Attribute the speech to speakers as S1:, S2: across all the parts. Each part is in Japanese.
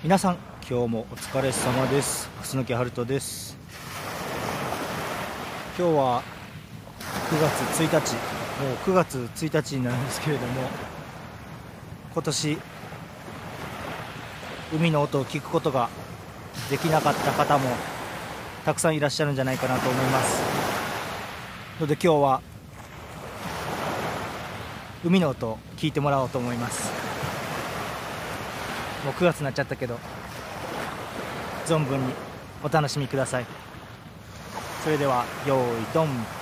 S1: 皆さん今日もお疲れ様です。楠木春人です。今日は9月1日もう9月1日になるんですけれども今年海の音を聞くことができなかった方もたくさんいらっしゃるんじゃないかなと思います。ので今日は海の音を聞いてもらおうと思います。もう9月になっちゃったけど存分にお楽しみください。それでは用意ドン。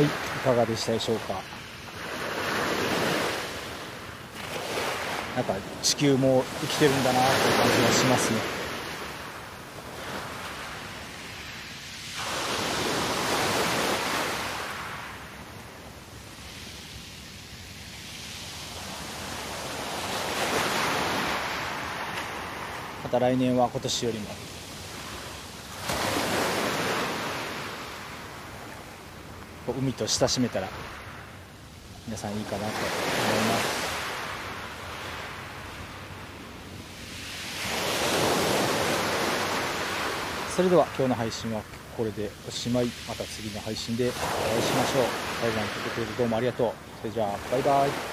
S1: はいいかがでしたでしょうか？なんか地球も生きてるんだなっていう感じがしますね。また来年は今年よりも。海と親しめたら皆さんいいかなと思います。それでは今日の配信はこれでおしまい。また次の配信でお会いしましょう。最後まで聞いてくれてどうもありがとう。それじゃあバイバイ。